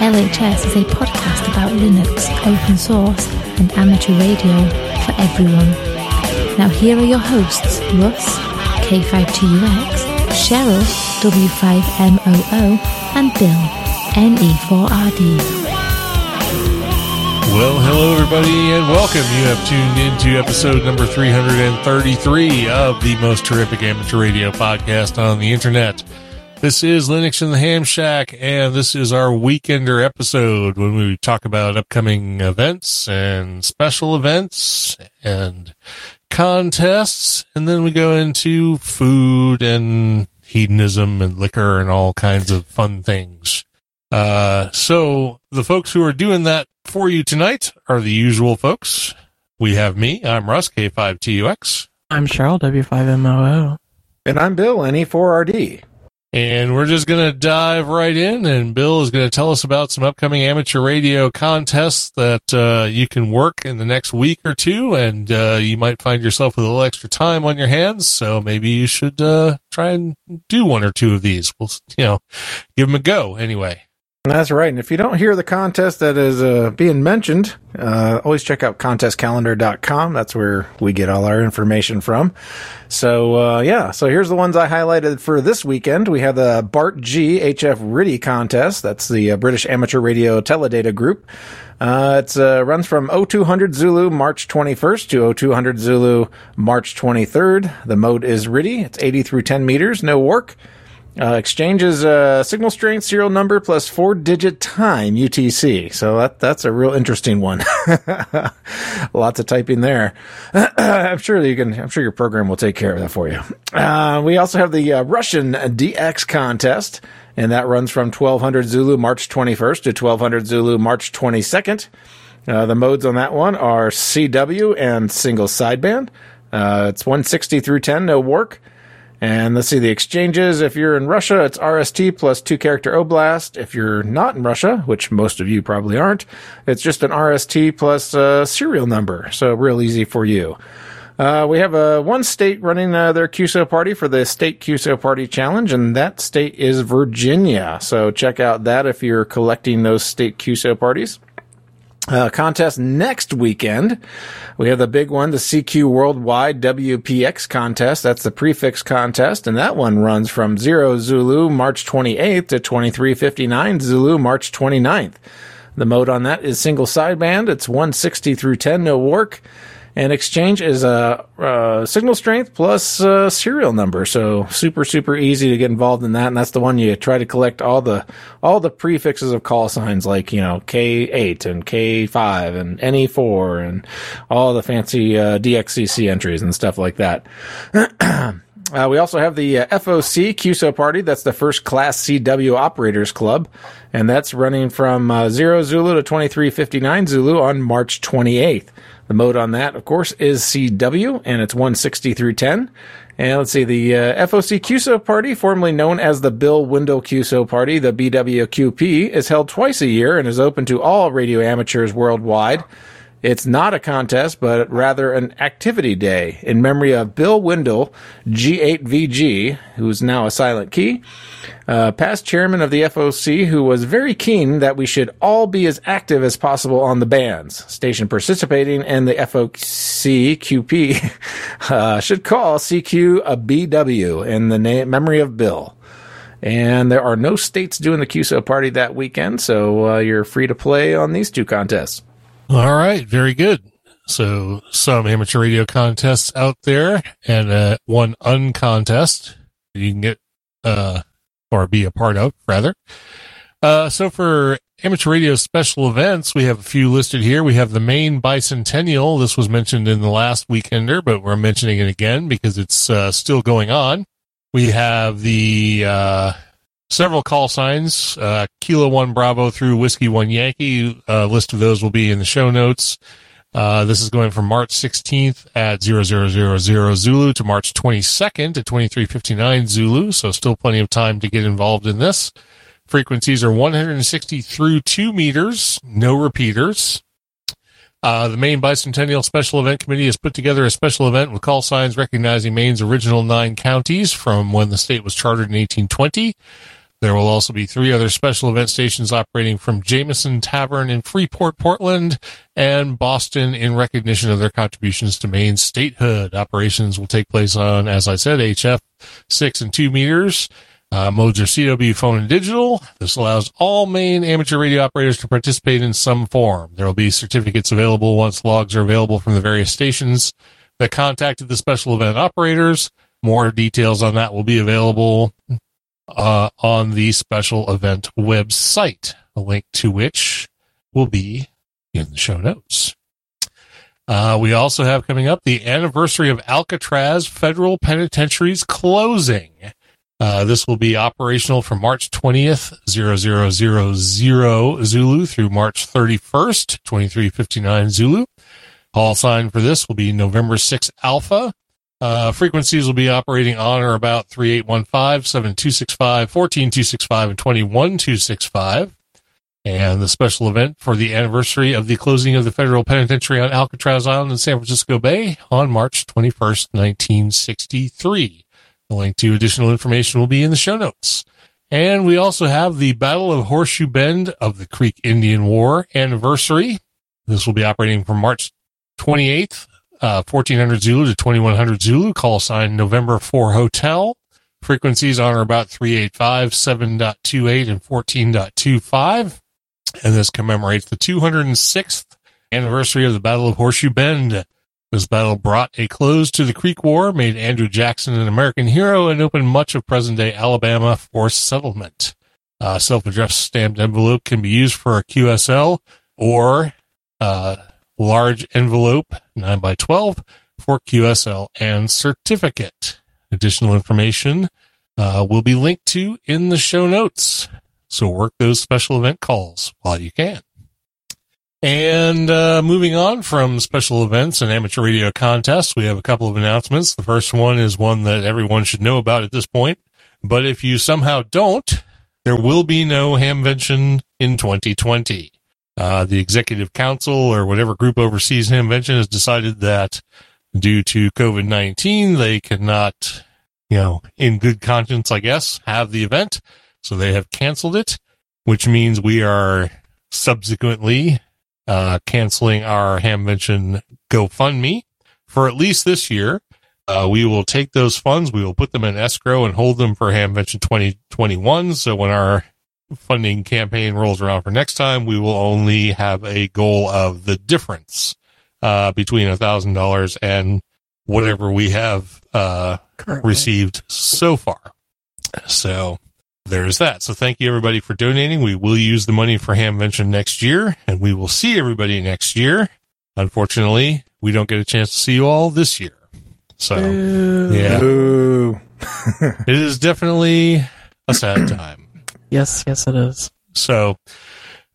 LHS is a podcast about Linux, open source, and amateur radio for everyone. Now, here are your hosts Russ, K5TUX, Cheryl, W5MOO, and Bill, NE4RD. Well, hello, everybody, and welcome. You have tuned into episode number 333 of the most terrific amateur radio podcast on the internet. This is Linux in the Ham Shack, and this is our weekender episode when we talk about upcoming events and special events and contests, and then we go into food and hedonism and liquor and all kinds of fun things. Uh, so the folks who are doing that for you tonight are the usual folks. We have me. I'm Russ, K5TUX. I'm Cheryl, W5MOO. And I'm Bill, NE4RD. And we're just going to dive right in, and Bill is going to tell us about some upcoming amateur radio contests that uh, you can work in the next week or two, and uh, you might find yourself with a little extra time on your hands. So maybe you should uh, try and do one or two of these. We'll, you know, give them a go anyway. That's right. And if you don't hear the contest that is uh, being mentioned, uh, always check out contestcalendar.com. That's where we get all our information from. So, uh, yeah. So here's the ones I highlighted for this weekend. We have the BARTG HF RTTY contest. That's the uh, British Amateur Radio Teledata Group. Uh, it uh, runs from 0200 Zulu March 21st to 0200 Zulu March 23rd. The mode is RTTY. It's 80 through 10 meters, no WARC. Uh, exchange is uh, signal strength, serial number plus four digit time UTC. So that that's a real interesting one. Lots of typing there. I'm sure you can. I'm sure your program will take care of that for you. Uh, we also have the uh, Russian DX contest, and that runs from 1200 Zulu March 21st to 1200 Zulu March 22nd. Uh, the modes on that one are CW and single sideband. Uh, it's 160 through 10, no WARC. And let's see the exchanges. If you're in Russia, it's RST plus two character Oblast. If you're not in Russia, which most of you probably aren't, it's just an RST plus a serial number. So real easy for you. Uh, we have a one state running uh, their QSO party for the state QSO party challenge, and that state is Virginia. So check out that if you're collecting those state QSO parties. Uh, contest next weekend. We have the big one, the CQ Worldwide WPX contest. That's the prefix contest, and that one runs from 0 Zulu March 28th to 2359 Zulu March 29th. The mode on that is single sideband. It's 160 through 10, no WARC. And exchange is a uh, signal strength plus serial number, so super super easy to get involved in that. And that's the one you try to collect all the all the prefixes of call signs like you know K eight and K five and NE four and all the fancy uh, DXCC entries and stuff like that. Uh, we also have the uh, FOC QSO party. That's the first class CW operators club. And that's running from uh, 0 Zulu to 2359 Zulu on March 28th. The mode on that, of course, is CW, and it's 160 through 10. And let's see, the uh, FOC QSO party, formerly known as the Bill Windle QSO party, the BWQP, is held twice a year and is open to all radio amateurs worldwide. It's not a contest, but rather an activity day in memory of Bill Windle, G8VG, who's now a silent key, uh, past chairman of the FOC, who was very keen that we should all be as active as possible on the bands. Station participating and the FOC QP uh, should call CQ a BW in the na- memory of Bill. And there are no states doing the QSO party that weekend, so uh, you're free to play on these two contests. All right, very good. So some amateur radio contests out there and uh, one uncontest you can get uh, or be a part of rather. Uh, so for amateur radio special events, we have a few listed here. We have the Maine bicentennial. This was mentioned in the last weekender, but we're mentioning it again because it's uh, still going on. We have the uh, several call signs, uh, Kilo 1 Bravo through Whiskey 1 Yankee. A list of those will be in the show notes. Uh, this is going from March 16th at 0000 Zulu to March 22nd at 2359 Zulu. So still plenty of time to get involved in this. Frequencies are 160 through 2 meters, no repeaters. Uh, the Maine Bicentennial Special Event Committee has put together a special event with call signs recognizing Maine's original nine counties from when the state was chartered in 1820. There will also be three other special event stations operating from Jameson Tavern in Freeport, Portland, and Boston in recognition of their contributions to Maine statehood. Operations will take place on, as I said, HF 6 and 2 meters. Uh, modes are CW, phone, and digital. This allows all Maine amateur radio operators to participate in some form. There will be certificates available once logs are available from the various stations that contacted the special event operators. More details on that will be available uh, on the special event website, a link to which will be in the show notes. Uh, we also have coming up the anniversary of Alcatraz Federal Penitentiary's closing. Uh, this will be operational from March 20th, 0000 Zulu through March 31st, 2359 Zulu. Call sign for this will be November 6 Alpha. Uh, frequencies will be operating on or about 3815, 7265, 14265, and 21265. And the special event for the anniversary of the closing of the federal penitentiary on Alcatraz Island in San Francisco Bay on March 21st, 1963. The link to additional information will be in the show notes. And we also have the Battle of Horseshoe Bend of the Creek Indian War anniversary. This will be operating from March 28th, uh, 1400 Zulu to 2100 Zulu. Call sign November 4 Hotel. Frequencies on about 385, 7.28, and 14.25. And this commemorates the 206th anniversary of the Battle of Horseshoe Bend. This battle brought a close to the Creek War, made Andrew Jackson an American hero, and opened much of present day Alabama for settlement. Uh, Self addressed stamped envelope can be used for a QSL or uh, large envelope 9 by 12 for QSL and certificate. Additional information uh, will be linked to in the show notes. So work those special event calls while you can. And uh, moving on from special events and amateur radio contests, we have a couple of announcements. The first one is one that everyone should know about at this point. But if you somehow don't, there will be no Hamvention in 2020. Uh, the executive council or whatever group oversees Hamvention has decided that due to COVID 19, they cannot, you know, in good conscience, I guess, have the event. So they have canceled it, which means we are subsequently uh, canceling our Hamvention GoFundMe for at least this year. Uh, we will take those funds, we will put them in escrow and hold them for Hamvention 2021. So when our funding campaign rolls around for next time, we will only have a goal of the difference uh, between a thousand dollars and whatever we have uh, received so far. So there's that. So thank you everybody for donating. We will use the money for Hamvention next year, and we will see everybody next year. Unfortunately, we don't get a chance to see you all this year. So yeah, Ooh. it is definitely a sad time. Yes, yes, it is. So,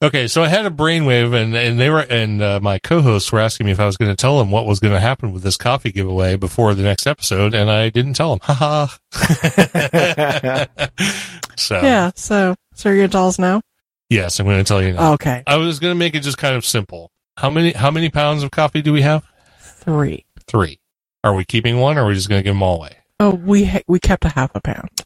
okay, so I had a brainwave, and and they were and uh, my co-hosts were asking me if I was going to tell them what was going to happen with this coffee giveaway before the next episode, and I didn't tell them. Haha. so Yeah. So, so your dolls now? yes, I'm going to tell you now. Okay, I was going to make it just kind of simple. How many how many pounds of coffee do we have? three. Three. Are we keeping one, or are we just going to give them all away? Oh, we ha- we kept a half a pound.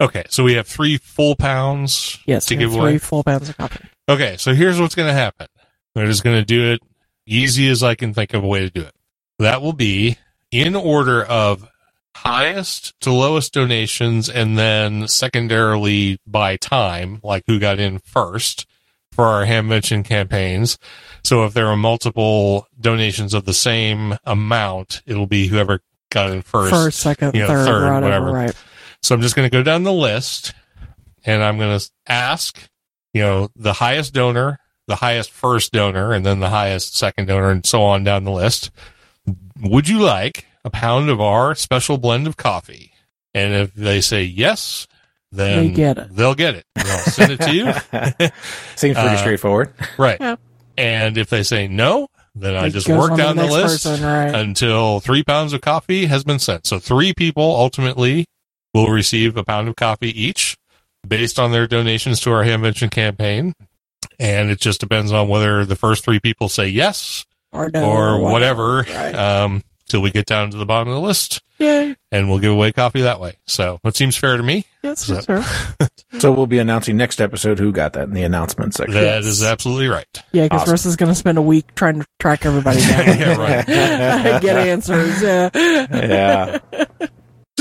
Okay, so we have three full pounds Yes, to give have away. three full pounds of coffee. Okay, so here's what's going to happen. We're just going to do it easy as I can think of a way to do it. That will be in order of highest to lowest donations and then secondarily by time, like who got in first for our Hamvention campaigns. So if there are multiple donations of the same amount, it'll be whoever got in first. First, second, you know, third, third, whatever. whatever. Right. So I'm just going to go down the list and I'm going to ask, you know, the highest donor, the highest first donor, and then the highest second donor, and so on down the list. Would you like a pound of our special blend of coffee? And if they say yes, then They get it. They'll get it. They'll send it to you. Seems pretty Uh, straightforward. Right. Yeah. And if they say no, then I just work down the, next list person, right. until three pounds of coffee has been sent. So three people ultimately will receive a pound of coffee each based on their donations to our Hamvention campaign. And it just depends on whether the first three people say yes or no, or whatever, Right. um, till we get down to the bottom of the list Yay. and we'll give away coffee that way. So it seems fair to me. Yes, So- sir. So we'll be announcing next episode who got that in the announcement section. That is absolutely right. Yeah, because Awesome. Russ is going to spend a week trying to track everybody down. yeah, right. Get answers. Yeah. yeah.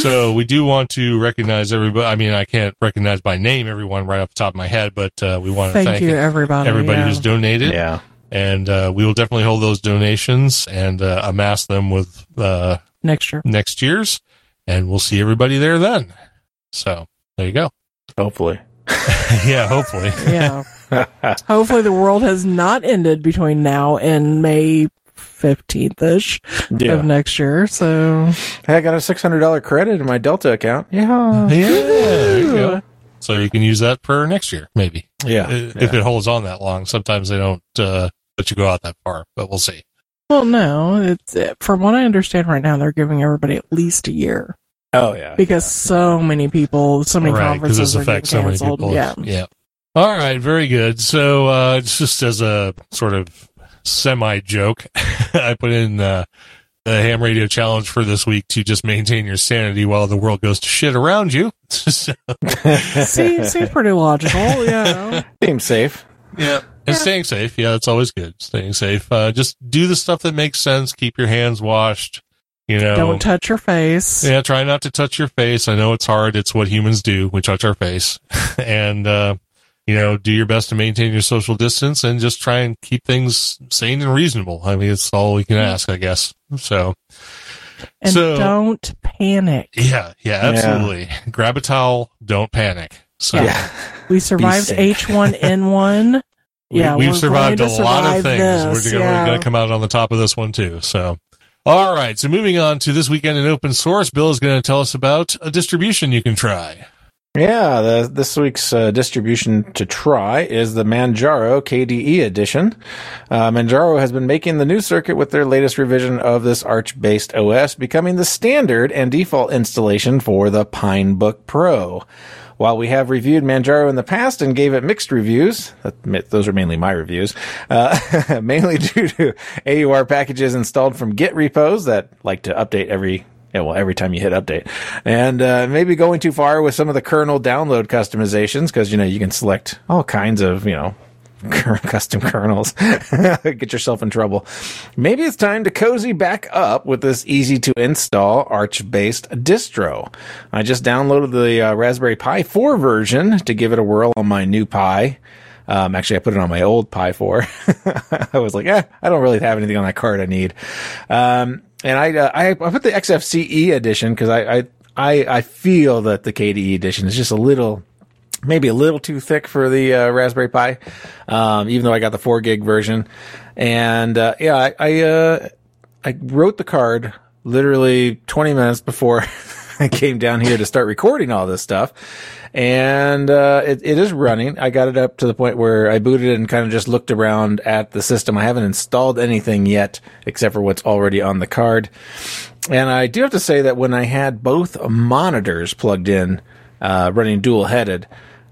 So we do want to recognize everybody. I mean, I can't recognize by name everyone right off the top of my head, but uh, we want to Thank thank, you, everybody. everybody yeah. who's donated, Yeah. and uh, we will definitely hold those donations and uh, amass them with uh, next year. next year's, and we'll see everybody there then. So there you go. Hopefully. yeah, hopefully. Yeah. Hopefully, the world has not ended between now and May fifteenth ish Yeah. of next year. So Hey, I got a six hundred dollar credit in my Delta account. Yeah. Yeah, you. So you can use that for next year, maybe Yeah. if it holds on that long. Sometimes they don't uh, let you go out that far, but we'll see. Well, no, it's from what I understand right now, they're giving everybody at least a year Oh yeah. because so many people, so many right conferences this are affects so getting many canceled. people Yeah, yeah all right very good so uh it's just as a sort of semi joke i put in uh the ham radio challenge for this week to just maintain your sanity while the world goes to shit around you So, seems seems pretty logical. Yeah, Seems safe. yeah and staying safe yeah that's always good staying safe uh just do the stuff that makes sense keep your hands washed you know don't touch your face. Yeah, try not to touch your face. I know it's hard. It's what humans do. We touch our face. and, uh, you know, do your best to maintain your social distance and just try and keep things sane and reasonable. I mean, it's all we can ask, I guess. So, and so- don't panic. yeah, yeah, absolutely. Grab a towel. Don't panic. So, Yeah. We survived. H1N1. we, Yeah, we've we're survived a going to lot of things. this, we're gonna, yeah. we're gonna come out on the top of this one too. So, all right. So moving on to this weekend in open source, Bill is going to tell us about a distribution you can try. Yeah, the, this week's uh, distribution to try is the Manjaro KDE edition. Uh, Manjaro has been making the new circuit with their latest revision of this Arch-based OS, becoming the standard and default installation for the Pinebook Pro. While we have reviewed Manjaro in the past and gave it mixed reviews, those are mainly my reviews, uh, mainly due to AUR packages installed from Git repos that like to update every yeah, well, every time you hit update, and uh, maybe going too far with some of the kernel download customizations because you know you can select all kinds of you know custom kernels. Get yourself in trouble. Maybe it's time to cozy back up with this easy to install Arch based distro. I just downloaded the uh, Raspberry Pi 4 version to give it a whirl on my new Pi. Um, actually, I put it on my old Pi 4. I was like, eh, I don't really have anything on that card I need. Um, and I, uh, I, I put the XFCE edition because I, I, I, I feel that the KDE edition is just a little, maybe a little too thick for the uh, Raspberry Pi, um, even though I got the four gig version. And uh, yeah, I I, uh, I wrote the card literally 20 minutes before I came down here to start recording all this stuff. And uh, it, it is running. I got it up to the point where I booted it and kind of just looked around at the system. I haven't installed anything yet except for what's already on the card. And I do have to say that when I had both monitors plugged in, uh, running dual headed,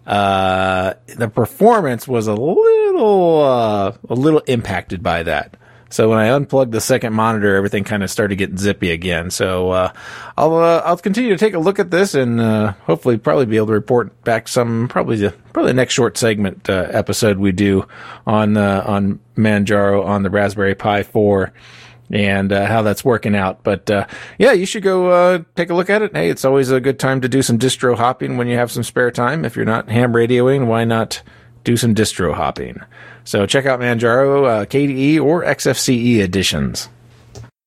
uh, the performance was a little, uh, a little impacted by that. So when I unplugged the second monitor, everything kind of started getting zippy again. So uh, I'll uh, I'll continue to take a look at this and uh, hopefully probably be able to report back some probably the probably the next short segment uh, episode we do on uh, on Manjaro on the Raspberry Pi 4 and uh, how that's working out. But uh, yeah, you should go uh, take a look at it. Hey, it's always a good time to do some distro hopping when you have some spare time. If you're not ham radioing, why not do some distro hopping? So check out Manjaro, uh, KDE, or XFCE editions.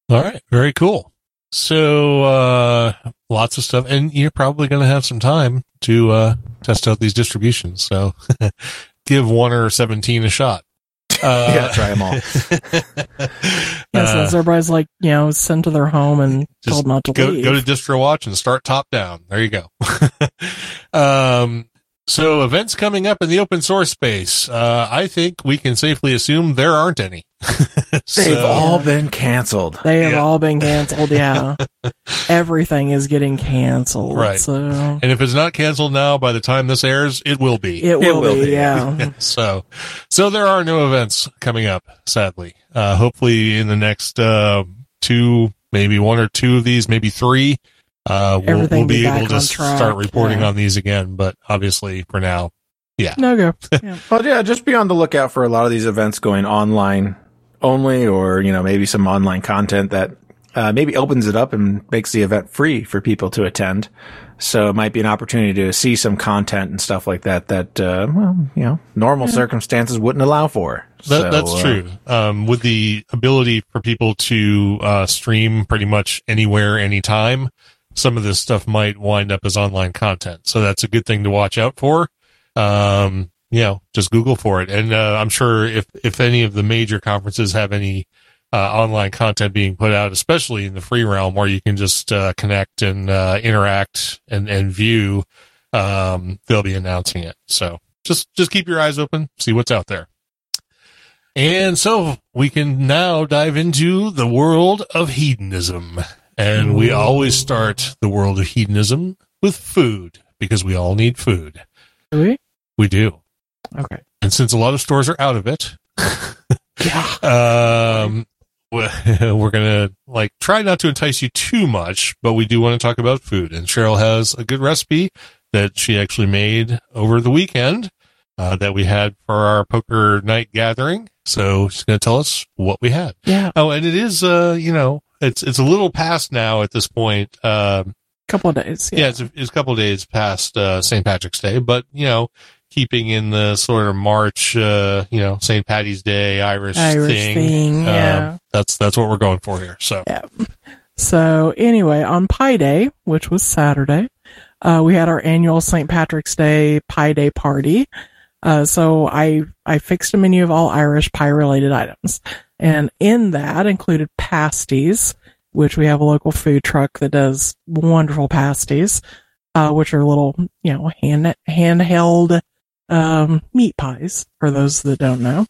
All right, very cool. So uh lots of stuff and you're probably going to have some time to uh test out these distributions. So give 1 or 17 a shot. Uh, yeah, try them all. Yes, uh, everybody's like, you know, sent to their home and Just told not to go leave. go to DistroWatch and start top down. There you go. um, so events coming up in the open source space. Uh, I think we can safely assume there aren't any. They've all been canceled. they have Yeah. all been canceled. Yeah, everything is getting canceled. Right. So and if it's not canceled now, by the time this airs, it will be. it will, will be. be. Yeah. so, so there are no events coming up. Sadly, uh, hopefully in the next uh, two, maybe one or two of these, maybe three, uh, we'll, we'll be be able to track, start reporting yeah. on these again. But obviously, for now, yeah, no go. Yeah. Well, yeah, just be on the lookout for a lot of these events going online only, or you know, maybe some online content that uh, maybe opens it up and makes the event free for people to attend. So it might be an opportunity to see some content and stuff like that that uh, well, you know, normal circumstances wouldn't allow for. That, So, that's uh, true. Um, with the ability for people to uh, stream pretty much anywhere, anytime, some of this stuff might wind up as online content. So that's a good thing to watch out for. Um, you know, just Google for it. And uh, I'm sure if, if any of the major conferences have any uh, online content being put out, especially in the free realm where you can just uh, connect and uh, interact and, and view, um, they'll be announcing it. So just just keep your eyes open, see what's out there. And so we can now dive into the world of hedonism. And we always start the world of hedonism with food because we all need food. Do we? We do. Okay. And since a lot of stores are out of it, Yeah. um, we- we're going to like try not to entice you too much, but we do want to talk about food. And Cheryl has a good recipe that she actually made over the weekend uh, that we had for our poker night gathering. So she's going to tell us what we had. Yeah. Oh, and it is, uh, you know, it's it's a little past now at this point. Um, couple of days. yeah, it's a, it's a couple of days past uh, St. Patrick's Day, but you know, keeping in the sort of March, uh, you know, St. Patty's Day Irish, Irish thing. thing, um, yeah. that's that's what we're going for here. So So anyway, on Pie Day, which was Saturday, uh, we had our annual St. Patrick's Day Pie Day party. Uh, so I I fixed a menu of all Irish pie related items, and in that included pasties, which we have a local food truck that does wonderful pasties, uh, which are little you know hand handheld um, meat pies for those that don't know.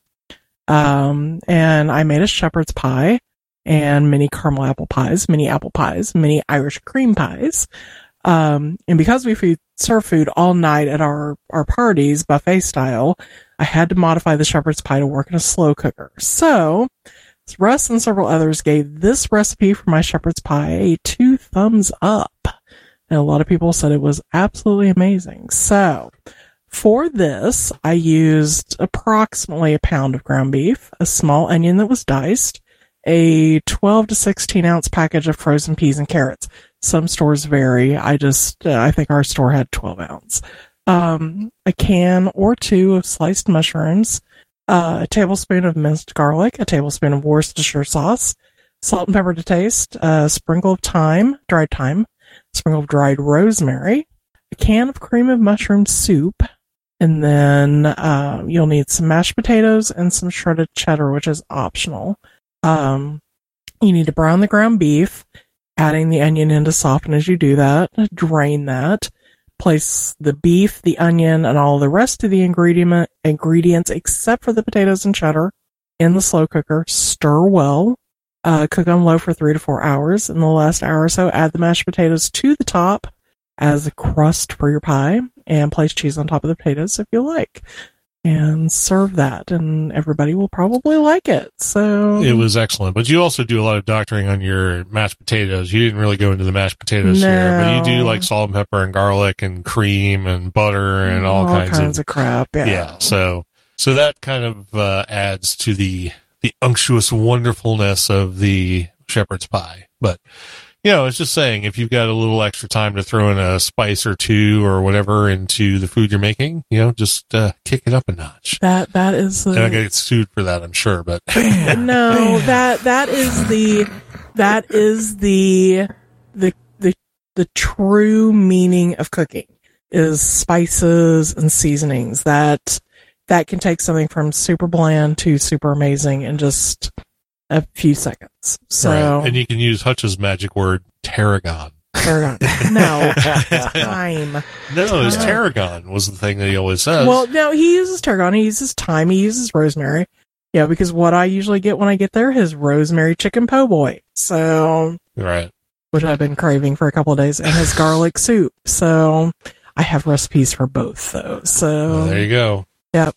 Um, and I made a shepherd's pie and mini caramel apple pies, mini apple pies, mini Irish cream pies. Um, and because we food, serve food all night at our, our parties, buffet style, I had to modify the shepherd's pie to work in a slow cooker. So, Russ and several others gave this recipe for my shepherd's pie a two thumbs up. And a lot of people said it was absolutely amazing. So, for this, I used approximately a pound of ground beef, a small onion that was diced, a 12 to 16 ounce package of frozen peas and carrots. Some stores vary. I just, uh, I think our store had 12 ounce. Um, a can or two of sliced mushrooms, uh, a tablespoon of minced garlic, a tablespoon of Worcestershire sauce, salt and pepper to taste, a sprinkle of thyme, dried thyme, sprinkle of dried rosemary, a can of cream of mushroom soup, and then uh, you'll need some mashed potatoes and some shredded cheddar, which is optional. Um, you need to brown the ground beef, adding the onion in to soften as you do that. Drain that. Place the beef, the onion, and all the rest of the ingredient ingredients, except for the potatoes and cheddar, in the slow cooker. Stir well. Uh, cook on low for three to four hours. In the last hour or so, add the mashed potatoes to the top as a crust for your pie, and place cheese on top of the potatoes if you like. And serve that, and everybody will probably like it. So it was excellent. But you also do a lot of doctoring on your mashed potatoes. You didn't really go into the mashed potatoes here, but you do like salt and pepper and garlic and cream and butter and all, kinds, of, crap. Yeah. yeah. So so that kind of uh, adds to the the unctuous wonderfulness of the shepherd's pie. But you know, it's just saying if you've got a little extra time to throw in a spice or two or whatever into the food you're making, you know, just uh, kick it up a notch. That that is the And I get sued for that, I'm sure, but no that that is the that is the the the the true meaning of cooking is spices and seasonings that that can take something from super bland to super amazing and just a few seconds. So, Right. And you can use Hutch's magic word, tarragon. Paragon. no time. No, it's Time. Uh, tarragon was the thing that he always says. Well, no, he uses tarragon. He uses thyme. He uses rosemary. Yeah, because what I usually get when I get there is rosemary chicken po' boy. So, right. which I've been craving for a couple of days, and his garlic soup. So, I have recipes for both those. So, Well, there you go. I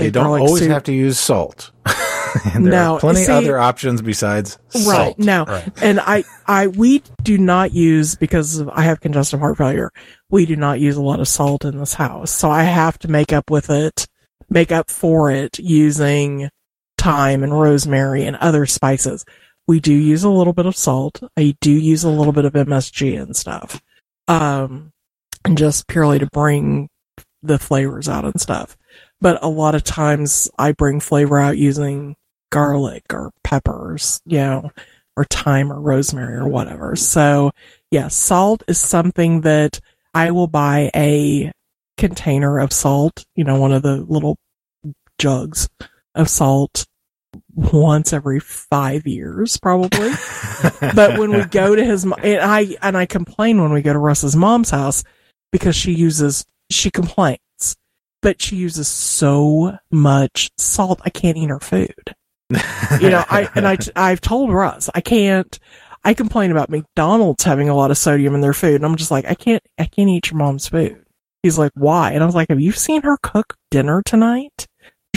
you don't always soup- have to use salt. and there No, are plenty see- other options besides Right. salt. No. Right. and I, I, we do not use because I have congestive heart failure. We do not use a lot of salt in this house, so I have to make up with it, make up for it using thyme and rosemary and other spices. We do use a little bit of salt. I do use a little bit of MSG and stuff, um, and just purely to bring the flavors out and stuff. But a lot of times I bring flavor out using garlic or peppers, you know, or thyme or rosemary or whatever. So, yeah, salt is something that I will buy a container of salt, you know, one of the little jugs of salt once every five years, probably. but when we go to his, and I, and I complain when we go to Russ's mom's house because she uses, she complains, but she uses so much salt, I can't eat her food you know, I and I I've told Russ I can't. I complain about McDonald's having a lot of sodium in their food, and I'm just like, I can't, I can't eat your mom's food. He's like, why? And I was like, have you seen her cook dinner tonight?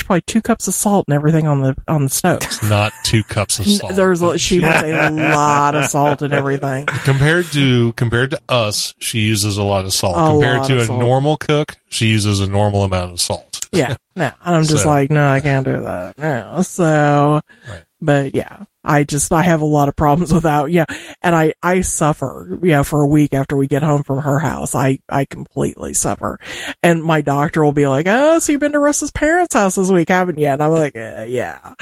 There's probably two cups of salt and everything on the on the stove. It's not two cups of salt. There's she puts a lot of salt and everything. compared to compared to us, she uses a lot of salt. A compared to a salt. normal cook, she uses a normal amount of salt. Yeah, no, and I'm just So- like, no, I can't do that. No, so, Right. but yeah, I just I have a lot of problems without yeah, and I I suffer yeah for a week after we get home from her house. I I completely suffer, and my doctor will be like, oh, so you've been to Russ's parents' house this week, haven't you? And I'm like, uh, yeah.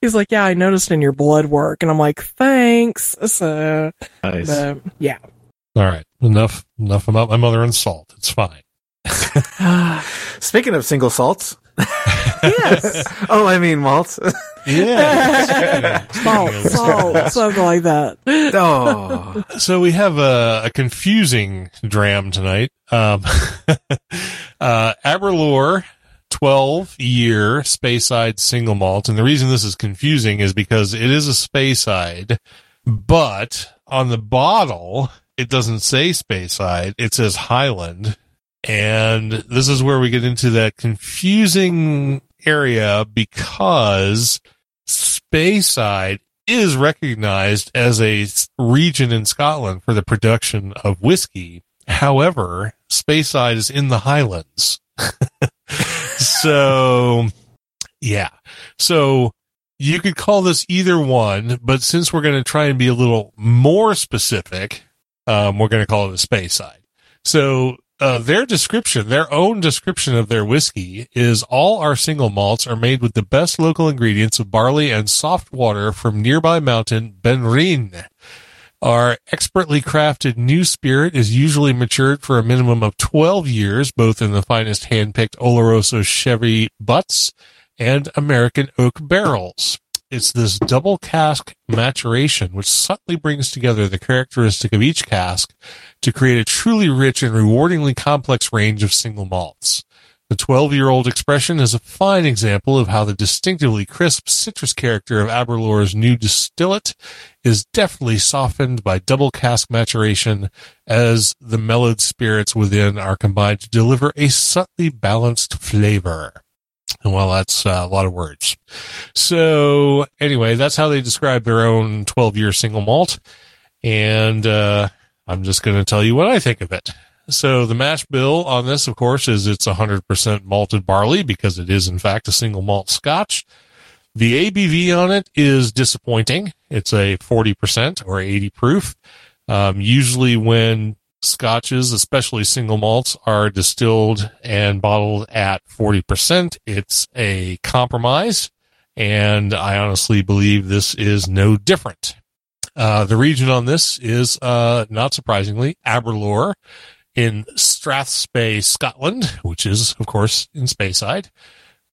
He's like, yeah, I noticed in your blood work, and I'm like, thanks. So, Nice. but, yeah. All right, enough enough about my mother and salt. It's fine. Speaking of single salts, yes. oh, I mean malts. Yeah. salt, salt, something like that. oh, so we have a, a confusing dram tonight. Um, uh, Aberlour 12 year Speyside single malt. And the reason this is confusing is because it is a Speyside, but on the bottle, it doesn't say Speyside. It says Highland. And this is where we get into that confusing area because Speyside is recognized as a region in Scotland for the production of whiskey. However, Speyside is in the Highlands. so, yeah. So you could call this either one, but since we're going to try and be a little more specific, um, we're going to call it a Speyside. So uh, their description, their own description of their whiskey is all our single malts are made with the best local ingredients of barley and soft water from nearby mountain Ben Rinnes. Our expertly crafted new spirit is usually matured for a minimum of 12 years, both in the finest hand-picked Oloroso sherry butts and American oak barrels. It's this double cask maturation which subtly brings together the characteristic of each cask to create a truly rich and rewardingly complex range of single malts. The 12 year old expression is a fine example of how the distinctively crisp citrus character of Aberlour's new distillate is deftly softened by double cask maturation as the mellowed spirits within are combined to deliver a subtly balanced flavor. Well, that's uh, a lot of words. So anyway, that's how they describe their own 12 year single malt. And, uh, I'm just going to tell you what I think of it. So the mash bill on this, of course, is it's 100% malted barley because it is in fact a single malt scotch. The ABV on it is disappointing. It's a 40% or 80 proof. Um, usually when scotches, especially single malts, are distilled and bottled at 40%, it's a compromise. And I honestly believe this is no different. Uh, the region on this is, uh, not surprisingly, Aberlour in Strathspey, Scotland, which is, of course, in Speyside.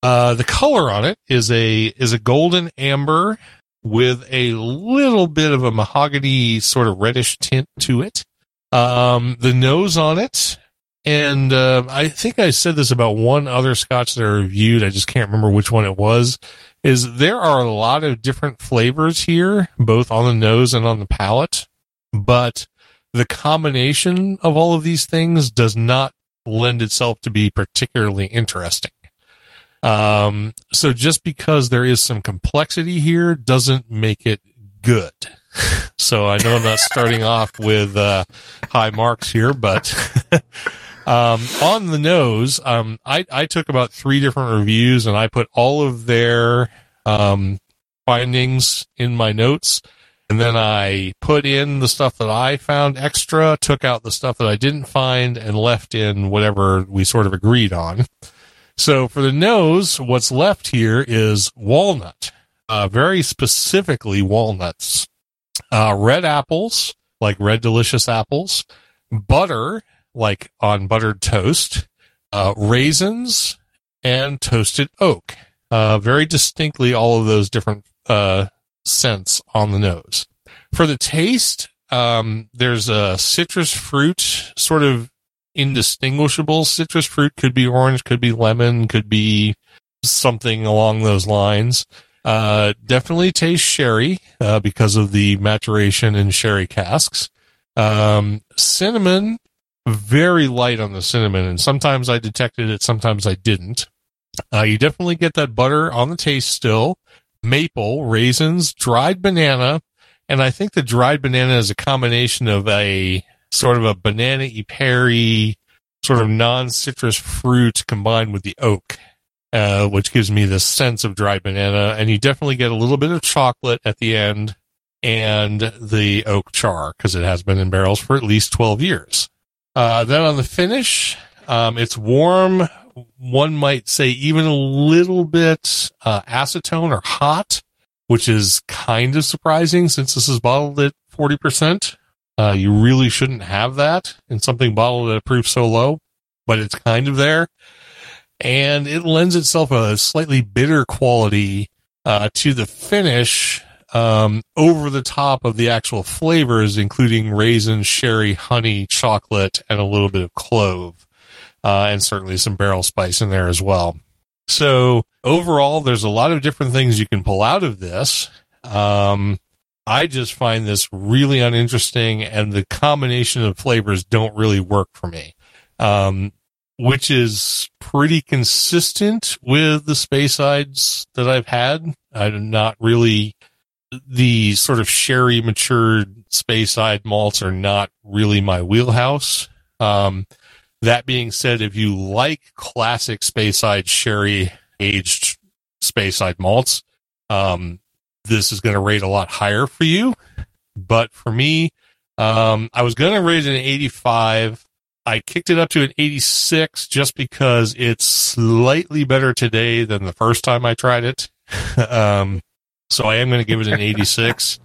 Uh, the color on it is a is a golden amber with a little bit of a mahogany sort of reddish tint to it. Um, the nose on it, and uh, I think I said this about one other Scotch that I reviewed. I just can't remember which one it was. Is there are a lot of different flavors here, both on the nose and on the palate, but the combination of all of these things does not lend itself to be particularly interesting. Um, so just because there is some complexity here doesn't make it good. So I know I'm not starting off with uh, high marks here, but um, on the nose, um, I, I took about three different reviews and I put all of their um, findings in my notes. And then I put in the stuff that I found extra, took out the stuff that I didn't find, and left in whatever we sort of agreed on. So for the nose, what's left here is walnut, uh, very specifically walnuts, uh, red apples, like red delicious apples, butter, like on buttered toast, uh, raisins, and toasted oak. Uh, very distinctly, all of those different uh, scents on the nose. For the taste, um, there's a citrus fruit sort of indistinguishable citrus fruit. Could be orange, could be lemon, could be something along those lines. Uh, definitely tastes sherry uh, because of the maturation in sherry casks. Um, cinnamon, very light on the cinnamon, and sometimes I detected it, sometimes I didn't. Uh, you definitely get that butter on the taste still. Maple, raisins, dried banana, and I think the dried banana is a combination of a sort of a banana perry, sort of non-citrus fruit combined with the oak, uh, which gives me the sense of dried banana. And you definitely get a little bit of chocolate at the end and the oak char because it has been in barrels for at least 12 years. Uh, then on the finish, um, it's warm. One might say even a little bit uh, acetone or hot, which is kind of surprising since this is bottled at 40%. Uh, you really shouldn't have that in something bottled at a proof so low, but it's kind of there. And it lends itself a slightly bitter quality uh, to the finish um, over the top of the actual flavors, including raisin, sherry, honey, chocolate, and a little bit of clove, uh, and certainly some barrel spice in there as well. So overall, there's a lot of different things you can pull out of this. Um, I just find this really uninteresting, and the combination of flavors don't really work for me. Um, which is pretty consistent with the space Speysides that I've had. I'm not really the sort of sherry matured space Speyside malts are not really my wheelhouse. Um, that being said, if you like classic space Speyside sherry aged space Speyside malts, um, this is going to rate a lot higher for you. But for me, um, I was going to rate an 85. I kicked it up to an 86 just because it's slightly better today than the first time I tried it. um, so I am going to give it an 86.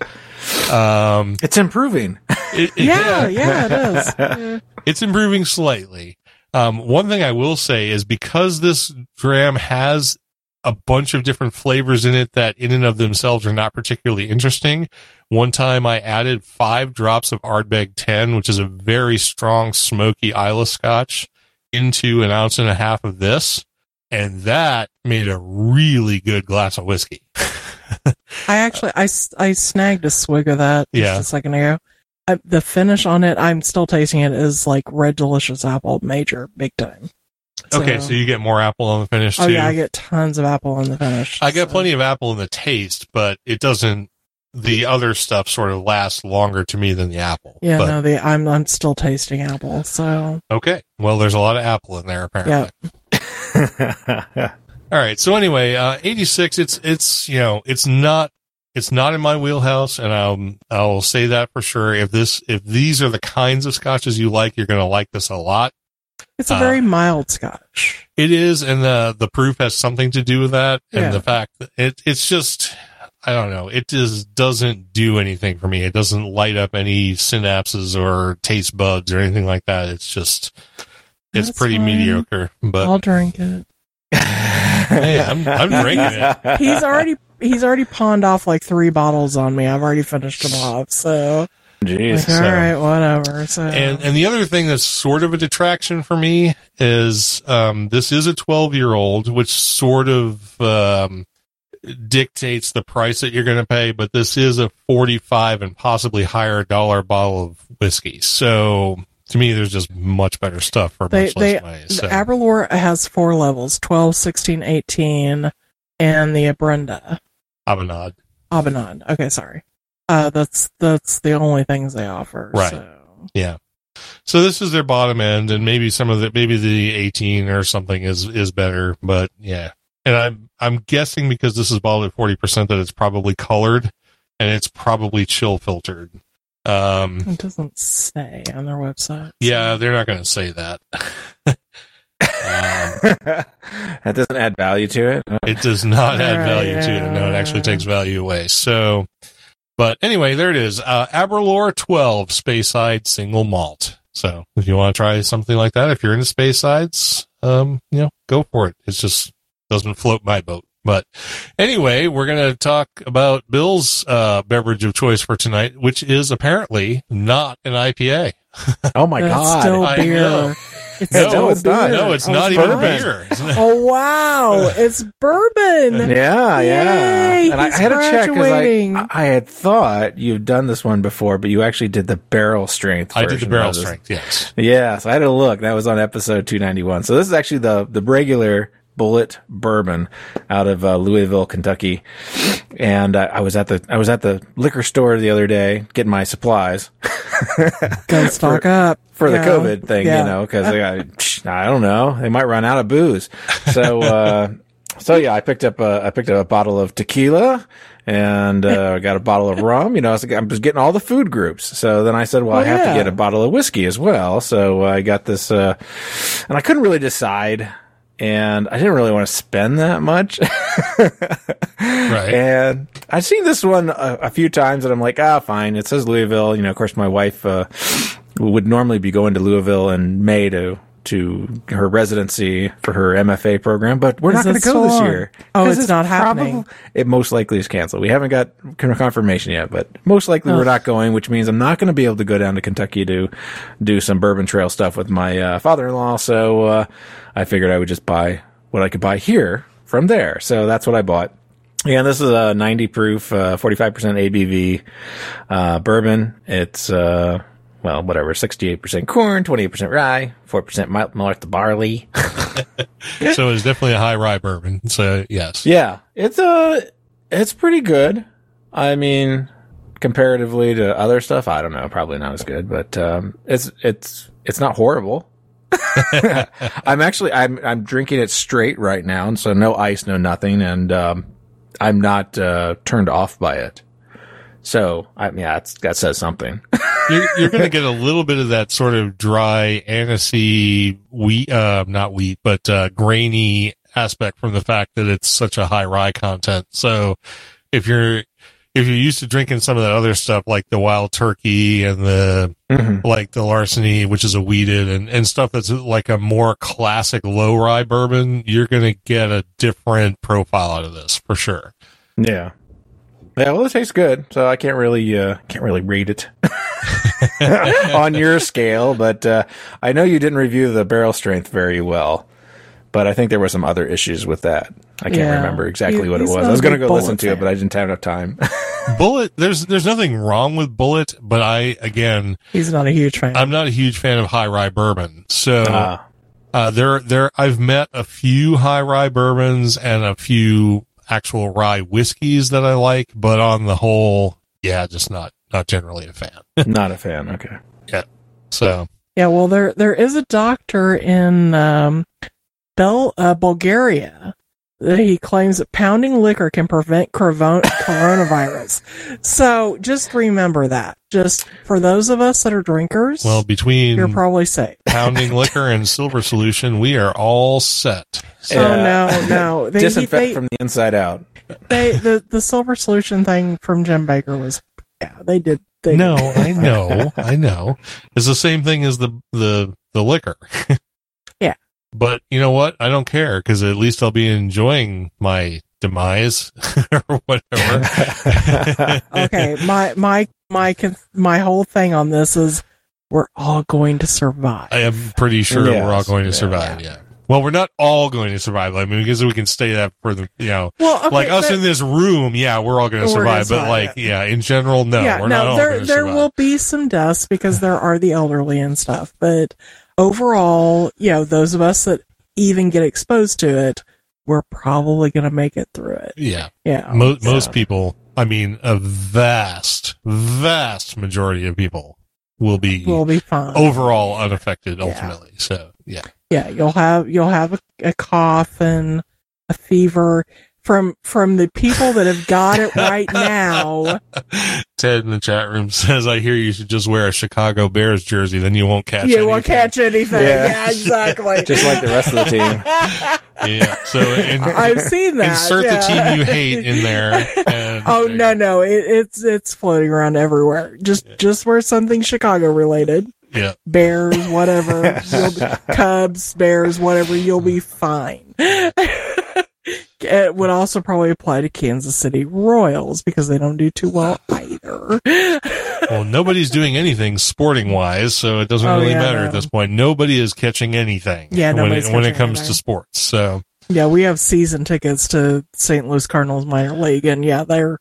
Um, It's improving. it- it- Yeah, yeah, it is. Yeah. it's improving slightly. Um, one thing I will say is because this dram has a bunch of different flavors in it that in and of themselves are not particularly interesting. One time I added five drops of Ardbeg 10, which is a very strong smoky Islay scotch into an ounce and a half of this. And that made a really good glass of whiskey. I actually, I, I snagged a swig of that just Yeah. a second ago. I, the finish on it, I'm still tasting it is like red delicious apple, major, big time. okay. So you get more apple on the finish too. oh yeah, I get tons of apple on the finish. I get plenty of apple in the taste, but it doesn't, the other stuff sort of lasts longer to me than the apple. Yeah, but, no, the I'm I'm still tasting apple. So Okay. Well, there's a lot of apple in there apparently. yeah, All right. So anyway, uh, 86, it's, it's, you know, it's not, it's not in my wheelhouse and I'll, I'll say that for sure. If this, if these are the kinds of scotches you like, you're going to like this a lot. it's a Uh, very mild Scotch. It is. And the, the proof has something to do with that. And the fact that it, it's just, I don't know. It just doesn't do anything for me. It doesn't light up any synapses or taste buds or anything like that. It's just, it's That's pretty fine. mediocre. But I'll drink it. hey, I'm, I'm drinking it. He's already he's already pawned off like three bottles on me. I've already finished them off. So Jeez. like, all so- right, whatever. So And and the other thing that's sort of a detraction for me is um, this is a 12 year old, which sort of um, dictates the price that you're going to pay. But this is a 45 and possibly higher dollar bottle of whiskey. So to me, there's just much better stuff for they much they less money. the So, Aberlour has four levels 12, 16, 18, and the Brenda Avanade. A'bunadh. Okay, sorry. Uh, that's that's the only things they offer. Right. So. Yeah. So this is their bottom end, and maybe some of the maybe the 18 or something is is better, but yeah. And I'm I'm guessing because this is bottled at 40 percent that it's probably colored, and it's probably chill filtered. Um, It doesn't say on their website. so- yeah, they're not going to say that. um, that doesn't add value to it. it does not add Right, value to it. No, it actually takes value away. So, but anyway, there it is. Uh, Aberlour 12 Speyside single malt. So if you want to try something like that, if you're into Speysides, um, you know, go for it. It's just doesn't float my boat. But anyway, we're going to talk about Bill's, uh, beverage of choice for tonight, which is apparently not an IPA. Oh my That's god. still I beer. know. It's No, still it's not. No, it's Oh, not even bourbon. beer. Oh wow, it's bourbon. Yeah, yeah. And I, I he's had to check because. I, I had thought you've done this one before, but you actually did the barrel strength. I did the barrel strength. Yes. Yeah, so I had to look. That was on episode 291. So this is actually the the regular Bulleit bourbon out of uh, Louisville, Kentucky. And uh, I was at the I was at the liquor store the other day getting my supplies Go stock up for the COVID thing, Yeah. you know, because I I don't know, they might run out of booze. So, uh, so yeah, I picked up a, I picked up a bottle of tequila and uh, I got a bottle of rum. You know, I was, I was getting all the food groups. So then I said, well, Oh, I have yeah. to get a bottle of whiskey as well. So I got this, uh, and I couldn't really decide. And I didn't really want to spend that much. Right. And I've seen this one a, a few times, and I'm like, ah, fine. It says Louisville. You know, of course, my wife uh, would normally be going to Louisville in May to to her residency for her MFA program, but we're Is not going to go this year. Oh, 'Cause it's not happening. It most likely is canceled. We haven't got confirmation yet, but most likely we're not going, which means I'm not going to be able to go down to Kentucky to do some Bourbon Trail stuff with my uh, father-in-law. So uh, I figured I would just buy what I could buy here from there. So that's what I bought. Yeah, this is a 90 proof, uh, 45% ABV, uh, bourbon. It's, uh, well, whatever, 68% corn, 28% rye, 4% malt, malt barley. so it's definitely a high rye bourbon. So yes. Yeah, it's, uh, it's pretty good. I mean, comparatively to other stuff, I don't know, probably not as good, but, um, it's, it's, it's not horrible. I'm actually, I'm, I'm drinking it straight right now. And so no ice, no nothing. And, um, I'm not, uh, turned off by it. So, I mean, yeah, that says something. you're, you're going to get a little bit of that sort of dry, anisey wheat, uh, not wheat, but uh, grainy aspect from the fact that it's such a high rye content. So if you're if you're used to drinking some of that other stuff like the wild turkey and the Mhm. like the larceny, which is a wheated and, and stuff that's like a more classic low rye bourbon, you're going to get a different profile out of this for sure. Yeah. Yeah, well, it tastes good, so I can't really uh, can't really rate it on your scale. But uh, I know you didn't review the barrel strength very well, but I think there were some other issues with that. I can't Yeah. remember exactly He- what it was. I was going to go listen Bulleit to it, but I didn't have enough time. Bulleit, there's there's nothing wrong with Bulleit, but I again, He's not a huge fan. I'm not a huge fan of high rye bourbon. So Ah. Uh, there, there, I've met a few high rye bourbons and a few actual rye whiskeys that I like, but on the whole, yeah, just not, not generally a fan. not a fan. Okay. Yeah. So, yeah, well, there there is a doctor in um, Bel uh, Bulgaria that he claims that pounding liquor can prevent corvo- coronavirus. So just remember that. Just for those of us that are drinkers, well, between you're probably safe. pounding liquor and silver solution, we are all set. So, Oh no, no! They, Disinfect they, from the inside out. they the the silver solution thing from Jim Bakker was yeah they did they No, I know, I know. It's the same thing as the the the liquor. Yeah. But you know what? I don't care because at least I'll be enjoying my demise or whatever. okay my my my my whole thing on this is we're all going to survive I am pretty sure Yes, we're all going to yeah. survive. Yeah. Well, we're not all going to survive. I mean, because we can stay that for the, you know, well okay, like us but- in this room. Yeah, we're all going to survive. But like, yeah, in general, no, yeah we're not no all there there survive. will be some deaths because there are the elderly and stuff but overall you know those of us that even get exposed to it we're probably going to make it through it yeah. yeah Mo- so- most people, I mean, a vast, vast majority of people will be will be fine overall unaffected Yeah. ultimately. So, yeah. yeah you'll have you'll have a, a cough and a fever from from the people that have got it right now Ted in the chat room says, I hear you should just wear a Chicago Bears jersey, then you won't catch you won't catch anything Yeah. yeah, exactly Just like the rest of the team. Yeah. So, in, i've seen that insert yeah. the team you hate in there. And oh no no it, it's it's floating around everywhere just just wear something chicago related Yeah. bears whatever you'll be, cubs bears whatever you'll be fine it would also probably apply to kansas city royals because they don't do too well either Well, nobody's doing anything sporting wise, so it doesn't Oh, really yeah, matter no. at this point. Nobody is catching anything. Yeah, when it, when it catching comes to sports. So Yeah, we have season tickets to St. Louis Cardinals minor league, and yeah, they're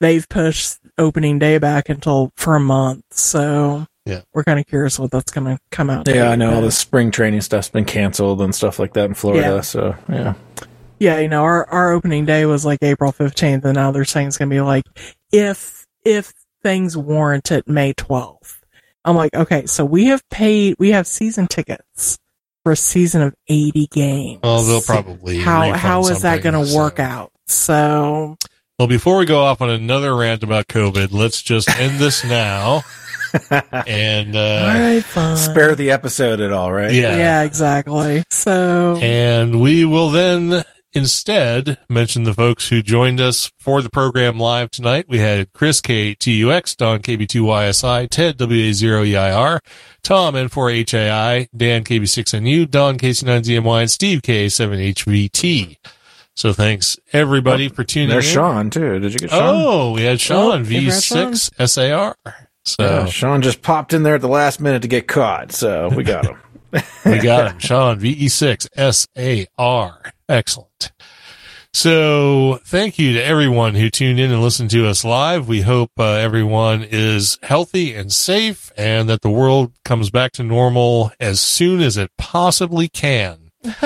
they've pushed opening day back until for a month. So Yeah. we're kind of curious what that's going to come out. Yeah. I know all But, the spring training stuff's been canceled and stuff like that in Florida. Yeah. So yeah, Yeah, you know, our our opening day was like April fifteenth, and now they're saying it's going to be like if if things warrant it, May twelfth. I'm like, okay, so we have paid, we have season tickets for a season of eighty games. well, they'll probably how how is that going to so- work out? So Well, before we go off on another rant about COVID, let's just end this now. and uh, right, fine. spare the episode at all, right? yeah, Yeah, exactly. So and we will then instead mention the folks who joined us for the program live tonight. We had Chris K2UX, Don KB2YSI, Ted WA0EIR, Tom N4HAI, Dan KB6NU, Don KC9ZMY, and Steve K7HVT. So thanks everybody for tuning There's in. Sean too. Did you get Sean? Oh, we had Sean Oh, V6 SAR. So Yeah, Sean just popped in there at the last minute to get caught, so we got him. we got him. Sean VE6 SAR. Excellent. So thank you to everyone who tuned in and listened to us live. We hope uh, everyone is healthy and safe and that the world comes back to normal as soon as it possibly can.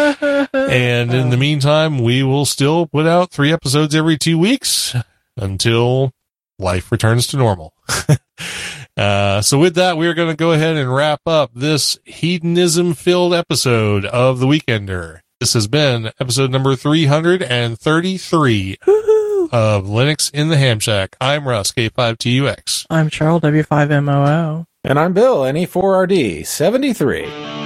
And in the meantime, we will still put out three episodes every two weeks until life returns to normal. Uh, so with that, we are going to go ahead and wrap up this hedonism filled episode of The Weekender. This has been episode number 333 Woo-hoo. of Linux in the Ham Shack. I'm Russ, K5TUX. I'm Charles, W5MOO. And I'm Bill, NE4RD73.